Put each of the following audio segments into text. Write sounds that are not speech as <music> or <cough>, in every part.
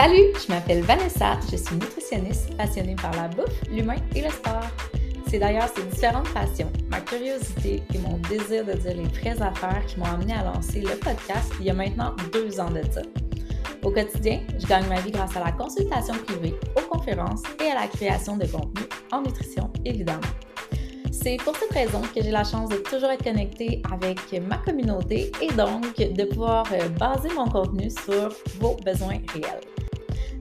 Salut, je m'appelle Vanessa, je suis nutritionniste passionnée par la bouffe, l'humain et le sport. C'est d'ailleurs ces différentes passions, ma curiosité et mon désir de dire les vraies affaires qui m'ont amené à lancer le podcast il y a maintenant deux ans de ça. Au quotidien, je gagne ma vie grâce à la consultation privée, aux conférences et à la création de contenu en nutrition, évidemment. C'est pour cette raison que j'ai la chance de toujours être connectée avec ma communauté et donc de pouvoir euh, baser mon contenu sur vos besoins réels.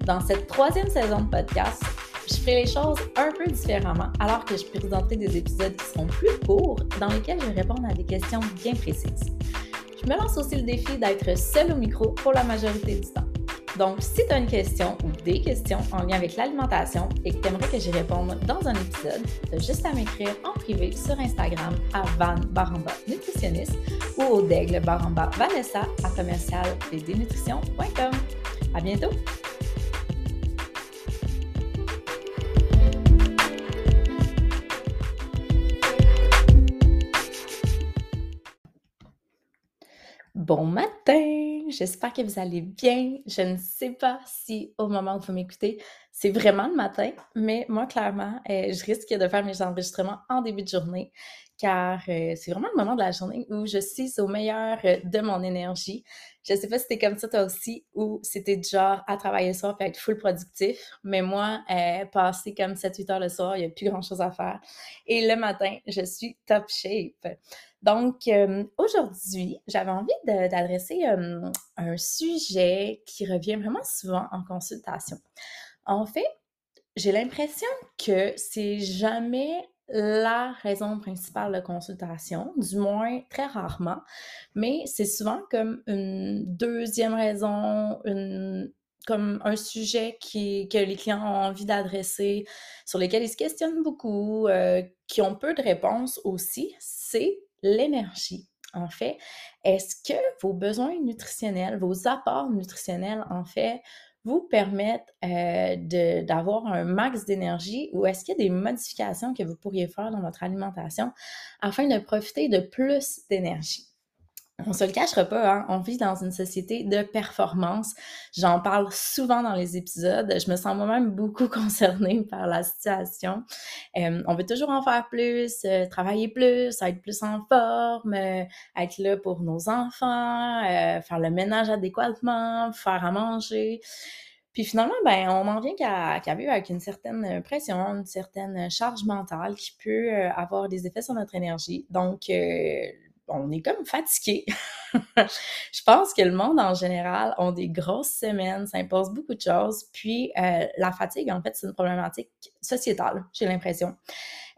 Dans cette troisième saison de podcast, je ferai les choses un peu différemment alors que je présenterai des épisodes qui seront plus courts dans lesquels je vais répondre à des questions bien précises. Je me lance aussi le défi d'être seule au micro pour la majorité du temps. Donc, si tu as une question ou des questions en lien avec l'alimentation et que tu aimerais que j'y réponde dans un épisode, tu as juste à m'écrire en privé sur Instagram à Van Baramba Nutritionniste ou au Daigle Baramba Vanessa à commercial À bientôt! Bon matin! J'espère que vous allez bien. Je ne sais pas si au moment où vous m'écoutez, c'est vraiment le matin, mais moi, clairement, euh, je risque de faire mes enregistrements en début de journée car euh, c'est vraiment le moment de la journée où je suis au meilleur euh, de mon énergie. Je ne sais pas si c'était comme ça toi aussi ou c'était genre à travailler le soir et être full productif, mais moi, passer comme 7-8 heures le soir, il n'y a plus grand chose à faire. Et le matin, je suis top shape. Donc, euh, aujourd'hui, j'avais envie d'adresser un sujet qui revient vraiment souvent en consultation. En fait, j'ai l'impression que c'est jamais la raison principale de consultation, du moins très rarement, mais c'est souvent comme une deuxième raison, comme un sujet que les clients ont envie d'adresser, sur lesquels ils se questionnent beaucoup, euh, qui ont peu de réponses aussi, l'énergie. En fait, est-ce que vos besoins nutritionnels, vos apports nutritionnels, en fait, vous permettent euh, d'avoir un max d'énergie ou est-ce qu'il y a des modifications que vous pourriez faire dans votre alimentation afin de profiter de plus d'énergie? On se le cachera pas, hein? on vit dans une société de performance. J'en parle souvent dans les épisodes. Je me sens moi-même beaucoup <laughs> concernée par la situation. Euh, on veut toujours en faire plus, euh, travailler plus, être plus en forme, euh, être là pour nos enfants, faire le ménage adéquatement, faire à manger. Puis finalement, ben, on en vient qu'à vivre avec une certaine pression, une certaine charge mentale qui peut avoir des effets sur notre énergie. Donc, on est comme fatigué. <laughs> je pense que le monde en général a des grosses semaines, ça impose beaucoup de choses. Puis euh, la fatigue, en fait, c'est une problématique sociétale, j'ai l'impression.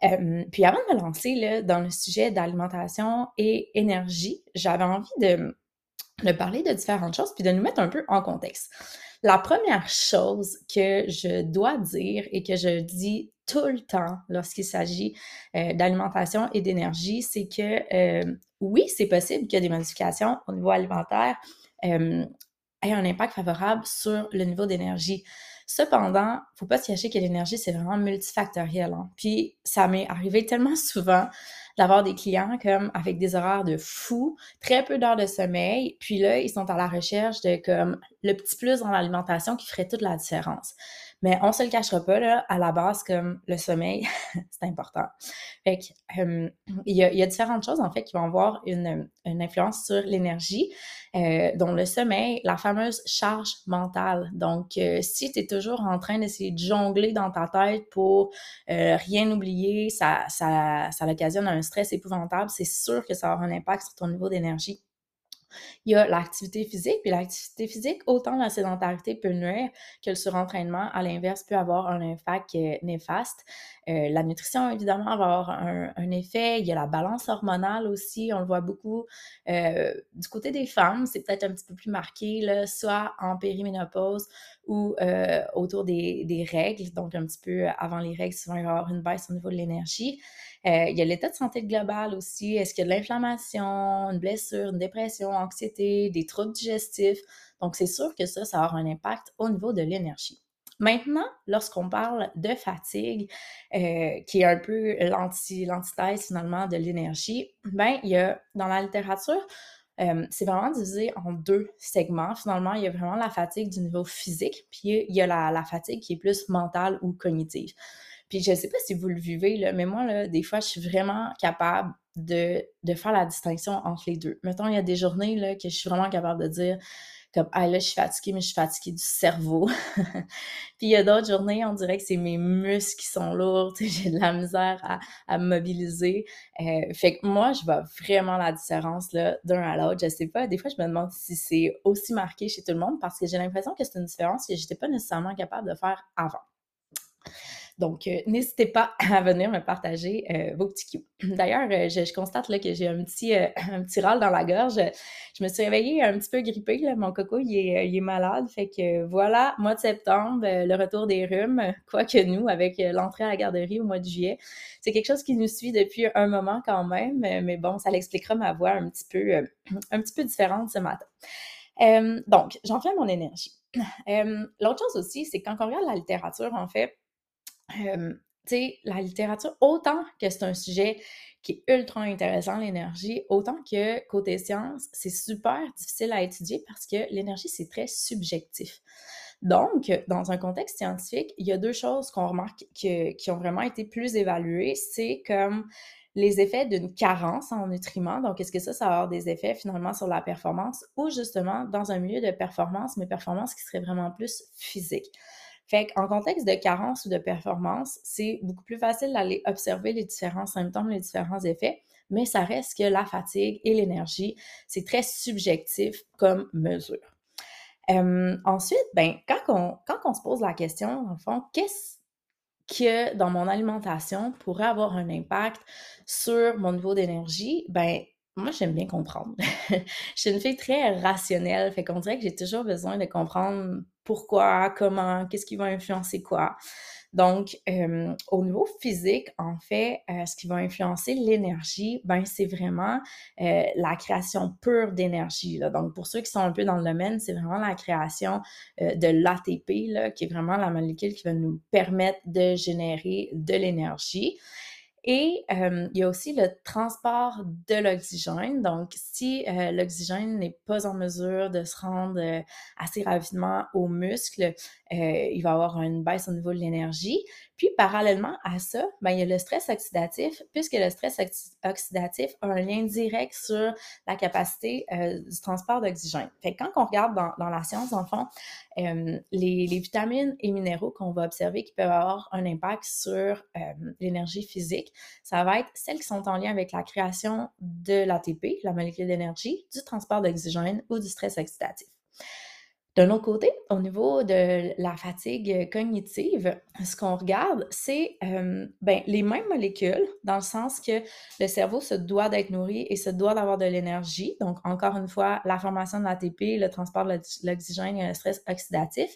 Euh, puis avant de me lancer dans le sujet d'alimentation et énergie, j'avais envie de, de parler de différentes choses puis de nous mettre un peu en contexte. La première chose que je dois dire et que je dis tout le temps lorsqu'il s'agit euh, d'alimentation et d'énergie, c'est que euh, oui, c'est possible ait des modifications au niveau alimentaire euh, aient un impact favorable sur le niveau d'énergie. Cependant, il ne faut pas se cacher que l'énergie, c'est vraiment multifactoriel. Hein. Puis ça m'est arrivé tellement <laughs> souvent d'avoir des clients comme avec des horaires de fou, très peu d'heures de sommeil, puis là, ils sont à la recherche de comme le petit plus dans l'alimentation qui ferait toute la différence. Mais on se le cachera pas, là, à la base, comme le sommeil, <laughs> c'est important. Fait que, il, y a, différentes choses, en fait, qui vont avoir une, influence sur l'énergie, euh, dont le sommeil, la fameuse charge mentale. Donc, euh, si tu es toujours en train d'essayer de jongler dans ta tête pour euh, rien oublier, ça, ça, ça occasionne un stress épouvantable, c'est sûr que ça avoir un impact sur ton niveau d'énergie. Il y a l'activité physique, puis l'activité physique, autant la sédentarité peut nuire que le surentraînement, à l'inverse, peut avoir un impact euh, néfaste. Euh, la nutrition, évidemment, va avoir un, effet. Il y a la balance hormonale aussi, on le voit beaucoup. Euh, du côté des femmes, c'est peut-être un petit peu plus marqué, là, soit en périménopause ou autour des, des, règles, donc un petit peu avant les règles, souvent il va y avoir une baisse au niveau de l'énergie. Euh, il y a l'état de santé global aussi. Est-ce qu'il y a de l'inflammation, une blessure, une dépression, anxiété, des troubles digestifs? Donc, c'est sûr que ça, ça avoir un impact au niveau de l'énergie. Maintenant, lorsqu'on parle de fatigue, euh, qui est un peu l'antithèse finalement de l'énergie, ben il y a dans la littérature euh, c'est vraiment divisé en deux segments. Finalement, il y a vraiment la fatigue du niveau physique, puis il y a la fatigue qui est plus mentale ou cognitive. Puis je sais pas si vous le vivez, là, mais moi, là, des fois, je suis vraiment capable de, de faire la distinction entre les deux. Mettons, il y a des journées là, que je suis vraiment capable de dire comme ah là je suis fatiguée mais je suis fatiguée du cerveau. <laughs> Puis il y a d'autres journées on dirait que c'est mes muscles qui sont lourds j'ai de la misère à, à mobiliser. Euh, fait que moi je vois vraiment la différence là d'un à l'autre. Je sais pas des fois je me demande si c'est aussi marqué chez tout le monde parce que j'ai l'impression que c'est une différence que j'étais pas nécessairement capable de faire avant donc, euh, n'hésitez pas <laughs> à venir me partager euh, vos petits cues. D'ailleurs, euh, je, constate là, que j'ai un petit, <laughs> un petit râle dans la gorge. Je me suis réveillée un petit peu grippée. Mon coco, il est, il est, malade. Fait que voilà, mois de septembre, le retour des rhumes. <laughs> Quoique nous, avec l'entrée à la garderie au mois de juillet, c'est quelque chose qui nous suit depuis un moment quand même. Mais bon, ça l'expliquera ma voix un petit peu, <clears throat> un petit peu différente ce matin. donc, j'en fais mon énergie. <clears throat> L'autre chose aussi, c'est quand on regarde la littérature, en fait, la littérature, autant que c'est un sujet qui est ultra intéressant, l'énergie, autant que côté science, c'est super difficile à étudier parce que l'énergie, c'est très subjectif. Donc, dans un contexte scientifique, il y a deux choses qu'on remarque qui ont vraiment été plus évaluées. C'est comme les effets d'une carence en nutriments. Donc, est-ce que ça, ça va avoir des effets finalement sur la performance ou justement dans un milieu de performance, mais performance qui serait vraiment plus physique? Fait qu'en contexte de carence ou de performance, c'est beaucoup plus facile d'aller observer les différents symptômes, les différents effets, mais ça reste que la fatigue et l'énergie, c'est très subjectif comme mesure. ensuite, ben, quand on, se pose la question, en fond, qu'est-ce que dans mon alimentation pourrait avoir un impact sur mon niveau d'énergie? Ben, moi, j'aime bien comprendre. <laughs> je suis une fille très rationnelle, fait qu'on dirait que j'ai toujours besoin de comprendre pourquoi, comment, qu'est-ce qui va influencer quoi. Donc, euh, au niveau physique, en fait, euh, ce qui va influencer l'énergie, ben, c'est vraiment euh, la création pure d'énergie. Donc, pour ceux qui sont un peu dans le domaine, c'est vraiment la création de l'ATP, qui est vraiment la molécule qui va nous permettre de générer de l'énergie. Et il y a aussi le transport de l'oxygène. Donc, si l'oxygène n'est pas en mesure de se rendre assez rapidement aux muscles, il va avoir une baisse au niveau de l'énergie. Puis, parallèlement à ça, ben, il y a le stress oxydatif, puisque le stress oxydatif a un lien direct sur la capacité euh, du transport d'oxygène. Fait que quand on regarde dans, la science, en fond, euh, les, les, vitamines et minéraux qu'on va observer qui peuvent avoir un impact sur euh, l'énergie physique, ça va être celles qui sont en lien avec la création de l'ATP, la molécule d'énergie, du transport d'oxygène ou du stress oxydatif. D'un autre côté, au niveau de la fatigue cognitive, ce qu'on regarde, c'est euh, ben, les mêmes molécules, dans le sens que le cerveau se doit d'être nourri et se doit d'avoir de l'énergie. Donc, encore une fois, la formation de l'ATP, le transport de l'oxygène et le stress oxydatif,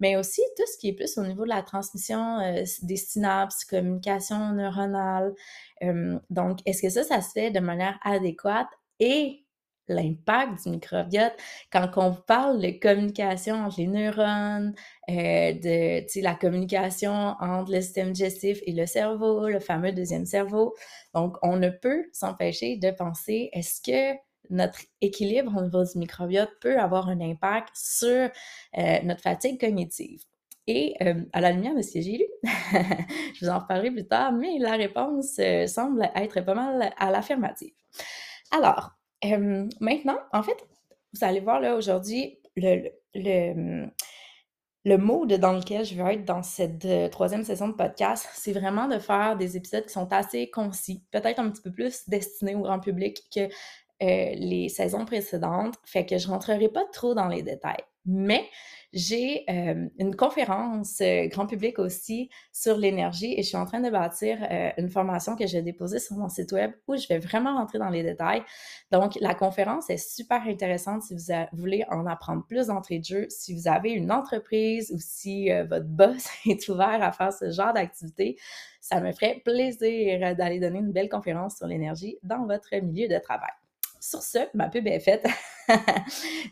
mais aussi tout ce qui est plus au niveau de la transmission euh, des synapses, communication neuronale. Euh, donc, est-ce que ça, ça se fait de manière adéquate? Et l'impact du microbiote. Quand on parle de communication entre les neurones, euh, de la communication entre le système digestif et le cerveau, le fameux deuxième cerveau. Donc, on ne peut s'empêcher de penser est-ce que notre équilibre au niveau du microbiote peut avoir un impact sur euh, notre fatigue cognitive? Et euh, à la lumière de ce que j'ai lu, <laughs> je vous en reparlerai plus tard, mais la réponse semble être pas mal à l'affirmative. Alors, maintenant, en fait, vous allez voir là aujourd'hui le, le, le, mode dans lequel je veux être dans cette euh, troisième session de podcast, c'est vraiment de faire des épisodes qui sont assez concis, peut-être un petit peu plus destinés au grand public que euh, les saisons précédentes, fait que je rentrerai pas trop dans les détails. Mais j'ai euh, une conférence euh, grand public aussi sur l'énergie et je suis en train de bâtir euh, une formation que j'ai déposée sur mon site web où je vais vraiment rentrer dans les détails. Donc, la conférence est super intéressante si vous voulez en apprendre plus d'entrée de jeu, si vous avez une entreprise ou si votre boss <laughs> est ouvert à faire ce genre d'activité. Ça me ferait plaisir d'aller donner une belle conférence sur l'énergie dans votre milieu de travail. Sur ce, ma pub est faite. <laughs>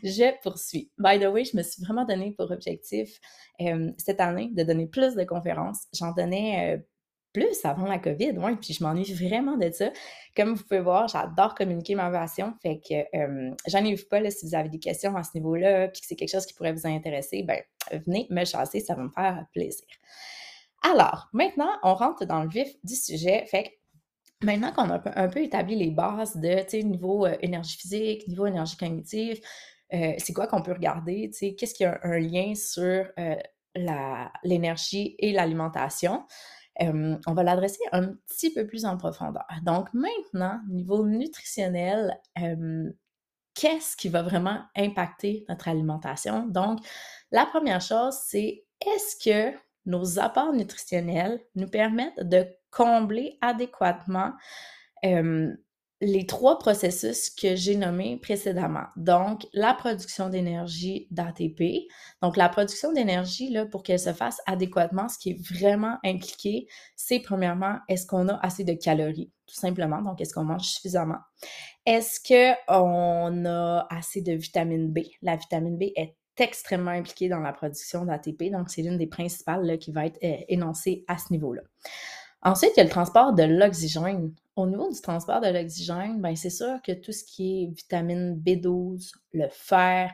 je poursuis. By the way, je me suis vraiment donné pour objectif euh, cette année de donner plus de conférences. J'en donnais euh, plus avant la COVID, ouais, puis je m'ennuie vraiment de ça. Comme vous pouvez voir, j'adore communiquer ma passion, fait que euh, j'en ai pas là, si vous avez des questions à ce niveau-là, puis que c'est quelque chose qui pourrait vous intéresser, ben venez me chasser, ça va me faire plaisir. Alors, maintenant, on rentre dans le vif du sujet, fait que Maintenant qu'on a un peu, établi les bases de, niveau euh, énergie physique, niveau énergie cognitive, euh, c'est quoi qu'on peut regarder, qu'est-ce qui a un lien sur euh, l'énergie et l'alimentation? on va l'adresser un petit peu plus en profondeur. Donc maintenant, niveau nutritionnel, qu'est-ce qui va vraiment impacter notre alimentation? Donc, la première chose, c'est est-ce que nos apports nutritionnels nous permettent de combler adéquatement les trois processus que j'ai nommés précédemment. Donc, la production d'énergie d'ATP. Donc, la production d'énergie, là, pour qu'elle se fasse adéquatement, ce qui est vraiment impliqué, c'est premièrement, est-ce qu'on a assez de calories, tout simplement? Donc, est-ce qu'on mange suffisamment? Est-ce qu'on a assez de vitamine B? La vitamine B est extrêmement impliquée dans la production d'ATP, donc c'est l'une des principales qui va être euh, énoncée à ce niveau-là. Ensuite, il y a le transport de l'oxygène. Au niveau du transport de l'oxygène, ben, c'est sûr que tout ce qui est vitamine B12, le fer,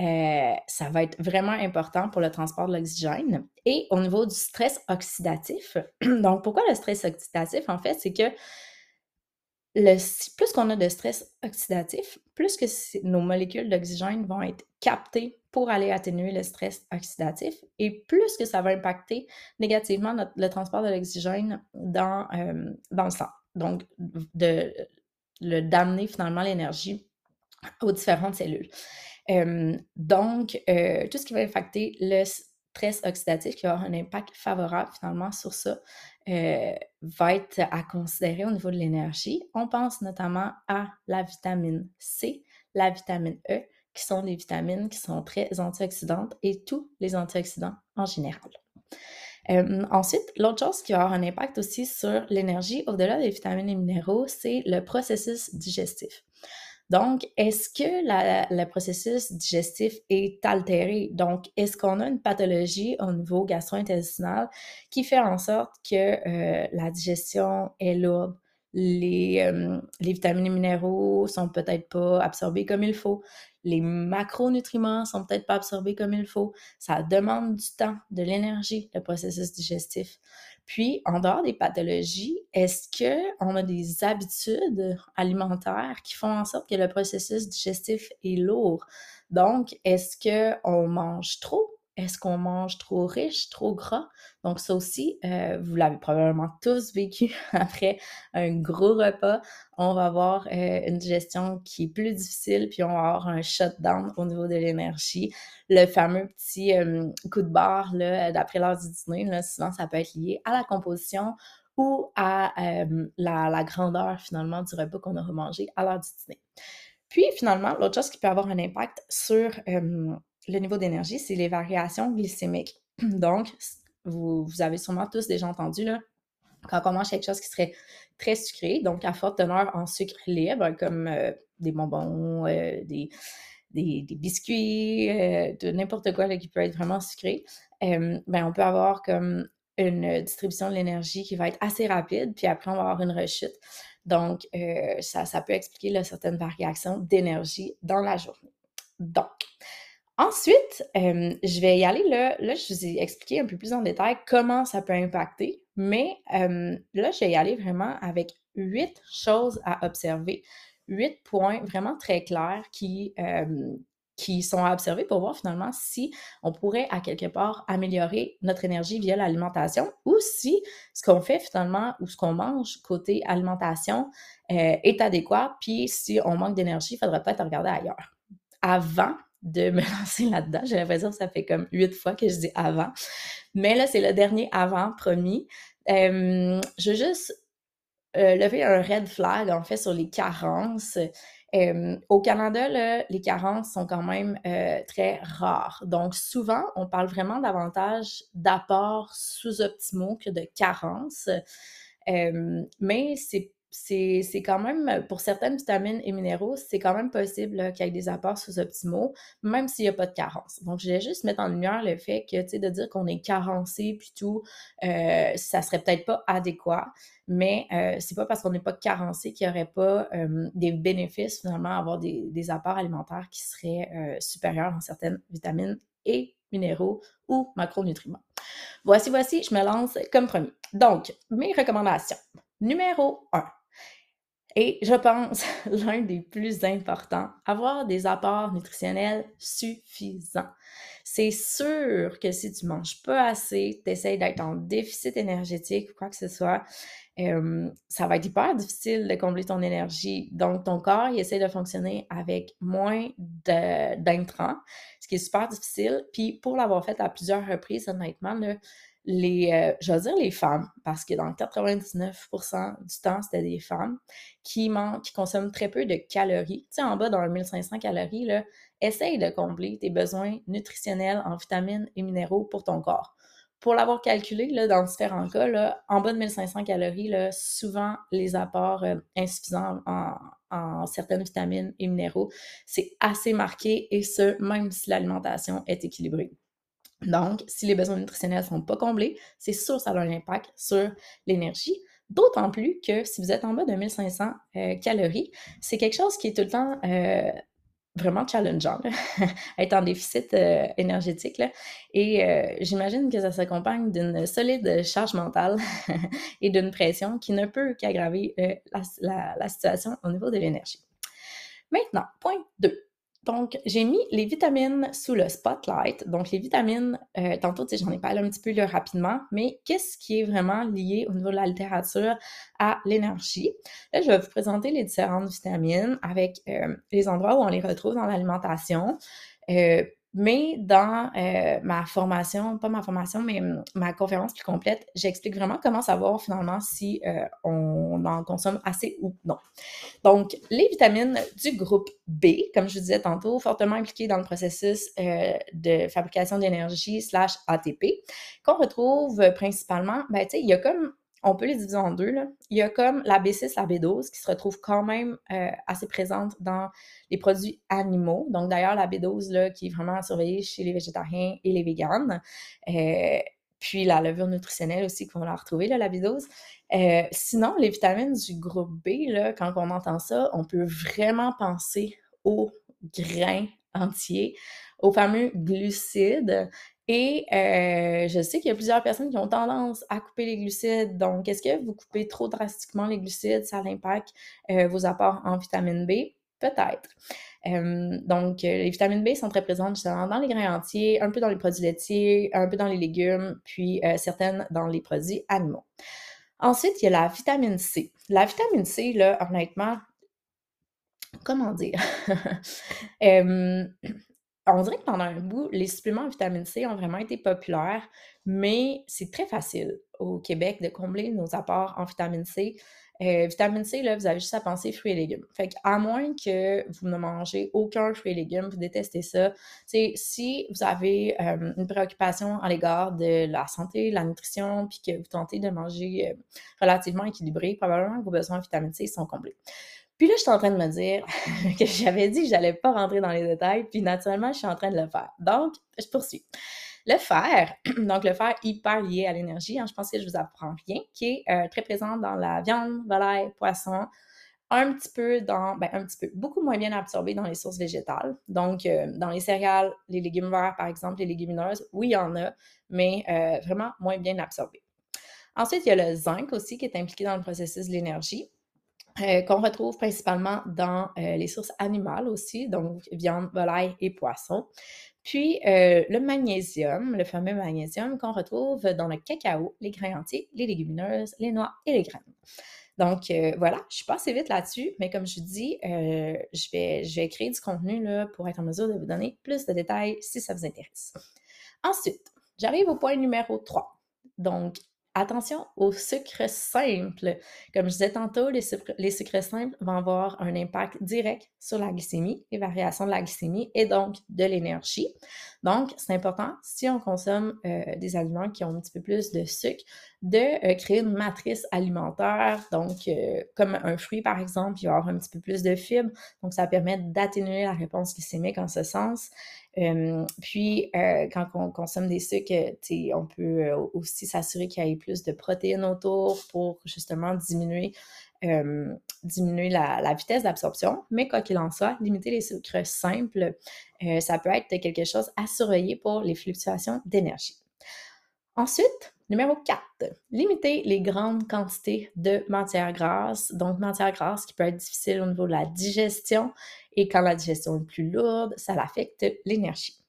euh, ça va être vraiment important pour le transport de l'oxygène. Et au niveau du stress oxydatif, <clears throat> donc pourquoi le stress oxydatif, en fait, c'est que plus qu'on a de stress oxydatif, plus que nos molécules d'oxygène vont être captées pour aller atténuer le stress oxydatif et plus que ça va impacter négativement le transport de l'oxygène dans, dans le sang. Donc, de, d'amener finalement l'énergie aux différentes cellules. Donc, euh, tout ce qui va impacter le stress oxydatif, qui va avoir un impact favorable finalement sur ça, va être à considérer au niveau de l'énergie. On pense notamment à la vitamine C, la vitamine E, qui sont des vitamines qui sont très antioxydantes et tous les antioxydants en général. Euh, ensuite, l'autre chose qui va avoir un impact aussi sur l'énergie au-delà des vitamines et minéraux, c'est le processus digestif. Donc, est-ce que le processus digestif est altéré? Donc, est-ce qu'on a une pathologie au niveau gastro-intestinal qui fait en sorte que euh, la digestion est lourde? Les, euh, les vitamines et minéraux sont peut-être pas absorbés comme il faut les macronutriments sont peut-être pas absorbés comme il faut. Ça demande du temps, de l'énergie, le processus digestif. Puis, en dehors des pathologies, est-ce qu'on a des habitudes alimentaires qui font en sorte que le processus digestif est lourd? Donc, est-ce qu'on mange trop? Est-ce qu'on mange trop riche, trop gras? Donc ça aussi, euh, vous l'avez probablement tous vécu <laughs> après un gros repas. On va avoir euh, une digestion qui est plus difficile, puis on va avoir un shutdown au niveau de l'énergie. Le fameux petit euh, coup de barre d'après l'heure du dîner, là, souvent ça peut être lié à la composition ou à la, la, grandeur finalement du repas qu'on aura mangé à l'heure du dîner. Puis finalement, l'autre chose qui peut avoir un impact sur le niveau d'énergie, c'est les variations glycémiques. <clears throat> Donc, vous, avez sûrement tous déjà entendu, là, quand on mange quelque chose qui serait très sucré, donc à forte teneur en sucre libre, comme euh, des bonbons, euh, des, biscuits, euh, n'importe quoi qui peut être vraiment sucré, ben, on peut avoir comme une distribution de l'énergie qui va être assez rapide, puis après, on va avoir une rechute. Donc, ça, ça peut expliquer certaines variations d'énergie dans la journée. Donc, Ensuite, euh, je vais y aller là. Là, je vous ai expliqué un peu plus en détail comment ça peut impacter, mais euh, là, je vais y aller vraiment avec huit choses à observer. Huit points vraiment très clairs qui, euh, qui sont à observer pour voir finalement si on pourrait à quelque part améliorer notre énergie via l'alimentation ou si ce qu'on fait finalement ou ce qu'on mange côté alimentation est adéquat, puis si on manque d'énergie, il faudrait peut-être regarder ailleurs. Avant de <laughs> me lancer là-dedans. J'ai l'impression que ça fait comme huit fois que je dis avant. Mais là, c'est le dernier avant, promis. je veux juste euh, lever un red flag, en fait, sur les carences. au Canada, là, les carences sont quand même euh, très rares. Donc, souvent, on parle vraiment davantage d'apports sous-optimaux que de carences. mais c'est c'est quand même, pour certaines vitamines et minéraux, c'est quand même possible qu'il y ait des apports sous-optimaux, même s'il n'y a pas de carence. Donc, je voulais juste mettre en lumière le fait que, tu sais, de dire qu'on est carencé puis tout, euh, ça serait peut-être pas adéquat, mais euh, c'est pas parce qu'on n'est pas carencé qu'il n'y aurait pas euh, des bénéfices, finalement, à avoir des, apports alimentaires qui seraient euh, supérieurs dans certaines vitamines et minéraux ou macronutriments. Voici, voici, je me lance comme premier. Donc, mes recommandations. Numéro 1. Et je pense <laughs> l'un des plus importants, avoir des apports nutritionnels suffisants. C'est sûr que si tu manges pas assez, tu essaies d'être en déficit énergétique ou quoi que ce soit, ça va être hyper difficile de combler ton énergie. Donc, ton corps, il essaie de fonctionner avec moins d'intrants, ce qui est super difficile. Puis, pour l'avoir fait à plusieurs reprises, honnêtement, les, euh, je veux dire les femmes, parce que dans 99% du temps, c'était des femmes qui, consomment très peu de calories. Tu sais, en bas, dans 1500 calories, là, essaye de combler tes besoins nutritionnels en vitamines et minéraux pour ton corps pour l'avoir calculé, là, dans différents cas, là, en bas de 1500 calories, là, souvent les apports euh, insuffisants en, certaines vitamines et minéraux, c'est assez marqué et ce, même si l'alimentation est équilibrée. Donc, si les besoins nutritionnels ne sont pas comblés, c'est sûr que ça a un impact sur l'énergie. D'autant plus que si vous êtes en bas de 1500 euh, calories, c'est quelque chose qui est tout le temps euh, vraiment challengeant, <laughs> être en déficit euh, énergétique. Là. Et j'imagine que ça s'accompagne d'une solide charge mentale <laughs> et d'une pression qui ne peut qu'aggraver la, la, situation au niveau de l'énergie. Maintenant, point 2. Donc, j'ai mis les vitamines sous le spotlight. Donc, les vitamines, euh, tantôt, j'en ai parlé un petit peu rapidement, mais qu'est-ce qui est vraiment lié au niveau de la littérature à l'énergie? Là, je vais vous présenter les différentes vitamines avec euh, les endroits où on les retrouve dans l'alimentation. Euh, mais dans euh, ma formation, pas ma formation, mais ma conférence plus complète, j'explique vraiment comment savoir finalement si euh, on en consomme assez ou non. Donc, les vitamines du groupe B, comme je vous disais tantôt, fortement impliquées dans le processus euh, de fabrication d'énergie slash ATP, qu'on retrouve principalement, ben, tu sais, il y a comme on peut les diviser en deux. Là. Il y a comme la B6, la B12 qui se retrouve quand même euh, assez présente dans les produits animaux. Donc d'ailleurs, la B12 là, qui est vraiment surveillée chez les végétariens et les véganes. Euh, puis la levure nutritionnelle aussi qu'on retrouver, là, la B12. Euh, sinon, les vitamines du groupe B, là, quand on entend ça, on peut vraiment penser aux grains entiers, aux fameux glucides et euh, je sais qu'il y a plusieurs personnes qui ont tendance à couper les glucides. Donc, est-ce que vous coupez trop drastiquement les glucides? Ça impacte euh, vos apports en vitamine B? Peut-être. Euh, donc, les vitamines B sont très présentes justement dans les grains entiers, un peu dans les produits laitiers, un peu dans les légumes, puis certaines dans les produits animaux. Ensuite, il y a la vitamine C. La vitamine C, là, honnêtement, comment dire? <laughs> on dirait que pendant un bout, les suppléments en vitamine C ont vraiment été populaires, mais c'est très facile au Québec de combler nos apports en vitamine C. Euh, vitamine C, là, vous avez juste à penser fruits et légumes. Fait à moins que vous ne mangez aucun fruit et légumes, vous détestez ça, si vous avez euh, une préoccupation à l'égard de la santé, la nutrition, puis que vous tentez de manger euh, relativement équilibré, probablement que vos besoins en vitamine C sont comblés. Puis là, je suis en train de me dire <laughs> que j'avais dit que j'allais pas rentrer dans les détails, puis naturellement, je suis en train de le faire. Donc, je poursuis. Le fer, <clears throat> donc le fer hyper lié à l'énergie, hein, je pense que je vous apprends rien, qui est euh, très présent dans la viande, volaille, poisson, un petit peu dans, ben un petit peu, beaucoup moins bien absorbé dans les sources végétales. Donc, euh, dans les céréales, les légumes verts, par exemple, les légumineuses, oui, il y en a, mais euh, vraiment moins bien absorbé. Ensuite, il y a le zinc aussi qui est impliqué dans le processus de l'énergie. Euh, qu'on retrouve principalement dans euh, les sources animales aussi, donc viande, volaille et poisson. Puis euh, le magnésium, le fameux magnésium qu'on retrouve dans le cacao, les grains entiers, les légumineuses, les noix et les graines. Donc voilà, je suis pas assez vite là-dessus, mais comme je dis, je, vais, je vais créer du contenu là, pour être en mesure de vous donner plus de détails si ça vous intéresse. Ensuite, j'arrive au point numéro 3. Donc, Attention aux sucres simples. Comme je disais tantôt, les sucres, simples vont avoir un impact direct sur la glycémie, les variations de la glycémie et donc de l'énergie. Donc, c'est important, si on consomme des aliments qui ont un petit peu plus de sucre, de créer une matrice alimentaire. Donc, comme un fruit, par exemple, il va avoir un petit peu plus de fibres. Donc, ça permet d'atténuer la réponse glycémique en ce sens puis, quand on consomme des sucres, on peut aussi s'assurer qu'il y ait plus de protéines autour pour justement diminuer, diminuer la, vitesse d'absorption. Mais quoi qu'il en soit, limiter les sucres simples, ça peut être quelque chose à surveiller pour les fluctuations d'énergie. Ensuite, numéro 4, limiter les grandes quantités de matières grasses. Donc, matières grasses qui peut être difficile au niveau de la digestion et quand la digestion est plus lourde, ça affecte l'énergie.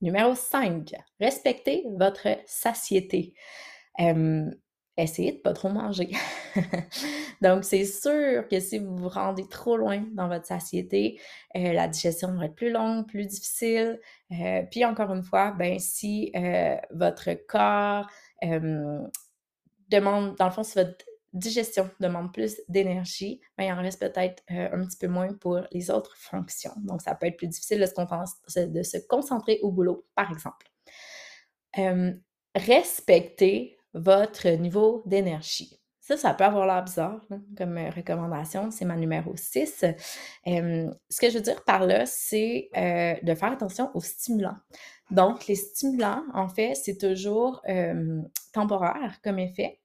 Numéro 5, respectez votre satiété. essayez de ne pas trop manger. <laughs> Donc, c'est sûr que si vous vous rendez trop loin dans votre satiété, euh, la digestion va être plus longue, plus difficile. Euh, puis encore une fois, ben, si euh, votre corps demande, dans le fond, si votre digestion demande plus d'énergie, mais il en reste peut-être un petit peu moins pour les autres fonctions. Donc, ça peut être plus difficile de se, concentrer au boulot, par exemple. Respectez votre niveau d'énergie. Ça, ça peut avoir l'air bizarre comme recommandation. C'est ma numéro 6. ce que je veux dire par là, c'est de faire attention aux stimulants. Donc, les stimulants, en fait, c'est toujours temporaire comme effet.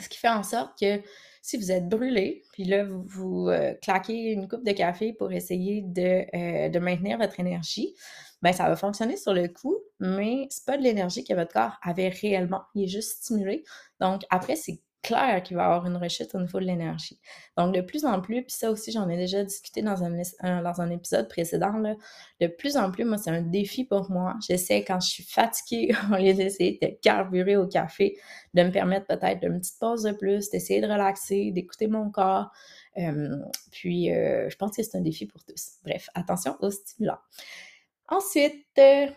Ce qui fait en sorte que si vous êtes brûlé, puis là, vous, euh, claquez une coupe de café pour essayer de, euh, maintenir votre énergie, ben ça va fonctionner sur le coup, mais c'est pas de l'énergie que votre corps avait réellement. Il est juste stimulé. Donc, après, c'est clair qu'il va y avoir une rechute au niveau de l'énergie. Donc, de plus en plus, puis ça aussi, j'en ai déjà discuté dans un, dans un épisode précédent, là, de plus en plus, moi, c'est un défi pour moi. J'essaie, quand je suis fatiguée, <laughs> au lieu d'essayer de carburer au café, de me permettre peut-être une petite pause de plus, d'essayer de relaxer, d'écouter mon corps. puis, euh, je pense que c'est un défi pour tous. Bref, attention aux stimulants. Ensuite,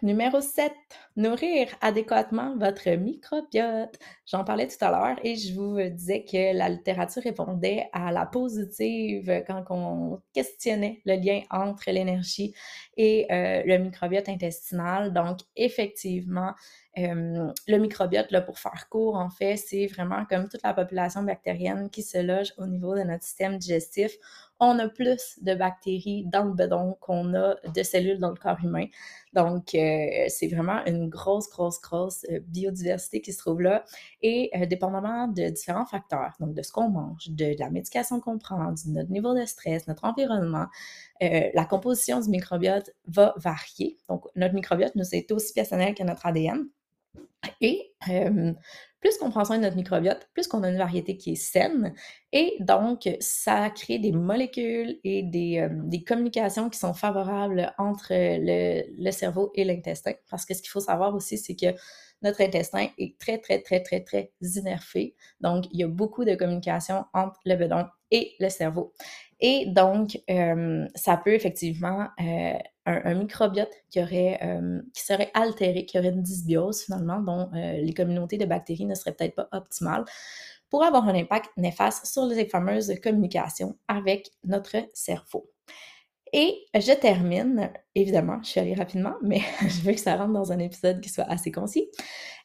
numéro 7, nourrir adéquatement votre microbiote. J'en parlais tout à l'heure et je vous disais que la littérature répondait à la positive quand on questionnait le lien entre l'énergie et euh, le microbiote intestinal. Donc, effectivement, le microbiote, pour faire court, en fait, c'est vraiment comme toute la population bactérienne qui se loge au niveau de notre système digestif. On a plus de bactéries dans le bedon qu'on a de cellules dans le corps humain. Donc, euh, c'est vraiment une grosse, grosse, grosse euh, biodiversité qui se trouve là. Et euh, dépendamment de différents facteurs, donc de ce qu'on mange, de, la médication qu'on prend, de notre niveau de stress, notre environnement, la composition du microbiote va varier. Donc, notre microbiote nous est aussi personnel que notre ADN. Et plus qu'on prend soin de notre microbiote, plus qu'on a une variété qui est saine. Et donc, ça crée des molécules et des, communications qui sont favorables entre le, le cerveau et l'intestin. Parce que ce qu'il faut savoir aussi, c'est que notre intestin est très, très, très, très, très innervé. Donc, il y a beaucoup de communication entre le bedon et le cerveau. Et donc, ça peut effectivement, euh, un, microbiote qui, aurait, qui serait altéré, qui aurait une dysbiose finalement, dont euh, les communautés de bactéries ne seraient peut-être pas optimales, pourrait avoir un impact néfaste sur les fameuses communications avec notre cerveau. Et je termine, évidemment, je suis allée rapidement, mais <laughs> je veux que ça rentre dans un épisode qui soit assez concis.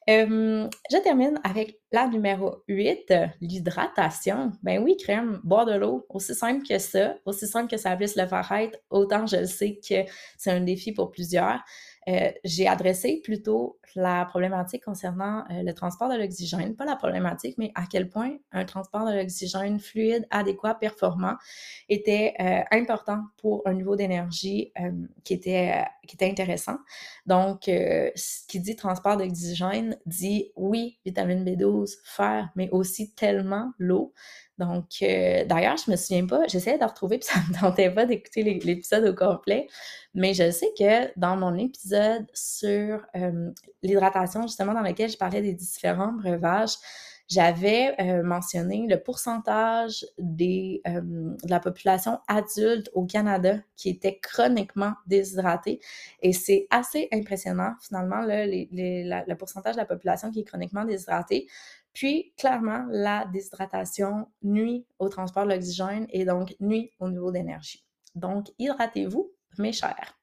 Je termine avec la numéro 8, l'hydratation. Ben oui, crème, boire de l'eau, aussi simple que ça, aussi simple que ça puisse le faire être, autant je le sais que c'est un défi pour plusieurs. Euh, j'ai adressé plutôt la problématique concernant euh, le transport de l'oxygène, pas la problématique, mais à quel point un transport de l'oxygène fluide, adéquat, performant était euh, important pour un niveau d'énergie qui, était, qui était intéressant. Donc, ce qui dit transport d'oxygène dit oui, vitamine B12, fer, mais aussi tellement l'eau. Donc, euh, d'ailleurs, je me souviens pas, j'essayais de retrouver, puis <laughs> ça me tentait pas d'écouter l'épisode au complet, mais je sais que dans mon épisode sur euh, l'hydratation, justement, dans lequel je parlais des différents breuvages, j'avais euh, mentionné le pourcentage des, de la population adulte au Canada qui était chroniquement déshydratée. Et c'est assez impressionnant, finalement, là, le pourcentage de la population qui est chroniquement déshydratée. Puis, clairement, la déshydratation nuit au transport de l'oxygène et donc nuit au niveau d'énergie. Donc, hydratez-vous, mes chers.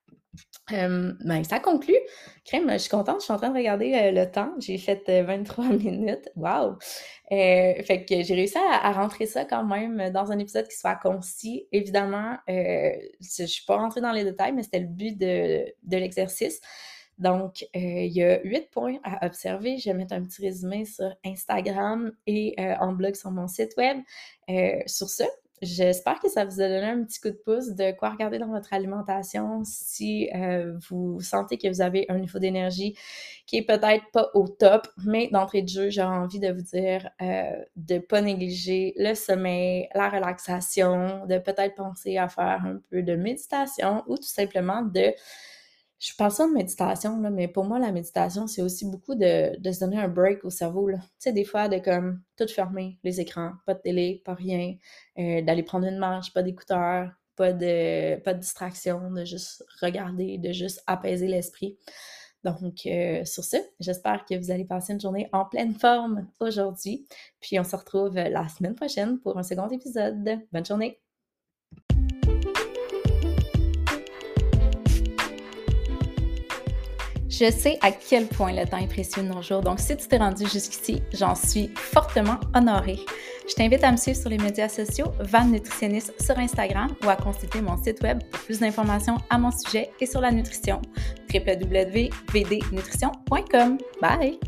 Ben, ça conclut. Crème, je suis contente, je suis en train de regarder le temps. J'ai fait 23 <laughs> minutes. Wow! fait que j'ai réussi à, rentrer ça quand même dans un épisode qui soit concis. Évidemment, je ne suis pas rentrée dans les détails, mais c'était le but de, de l'exercice. Donc, il y a huit points à observer. Je vais mettre un petit résumé sur Instagram et en blog sur mon site web. sur ce, J'espère que ça vous a donné un petit coup de pouce de quoi regarder dans votre alimentation si euh, vous sentez que vous avez un niveau d'énergie qui est peut-être pas au top, mais d'entrée de jeu, j'ai envie de vous dire euh, de pas négliger le sommeil, la relaxation, de peut-être penser à faire un peu de méditation ou tout simplement de je parle ça de méditation, mais pour moi, la méditation, c'est aussi beaucoup de, se donner un break au cerveau. Tu sais, des fois, de comme tout fermer, les écrans, pas de télé, pas rien, euh, d'aller prendre une marche, pas d'écouteurs, pas de, pas de distraction, de juste regarder, de juste apaiser l'esprit. Donc, euh, sur ce, j'espère que vous allez passer une journée en pleine forme aujourd'hui. Puis, on se retrouve la semaine prochaine pour un second épisode. Bonne journée! Je sais à quel point le temps est précieux de nos jours, donc si tu t'es rendu jusqu'ici, j'en suis fortement honorée. Je t'invite à me suivre sur les médias sociaux Van Nutritionniste sur Instagram ou à consulter mon site web pour plus d'informations à mon sujet et sur la nutrition www.vdnutrition.com. Bye!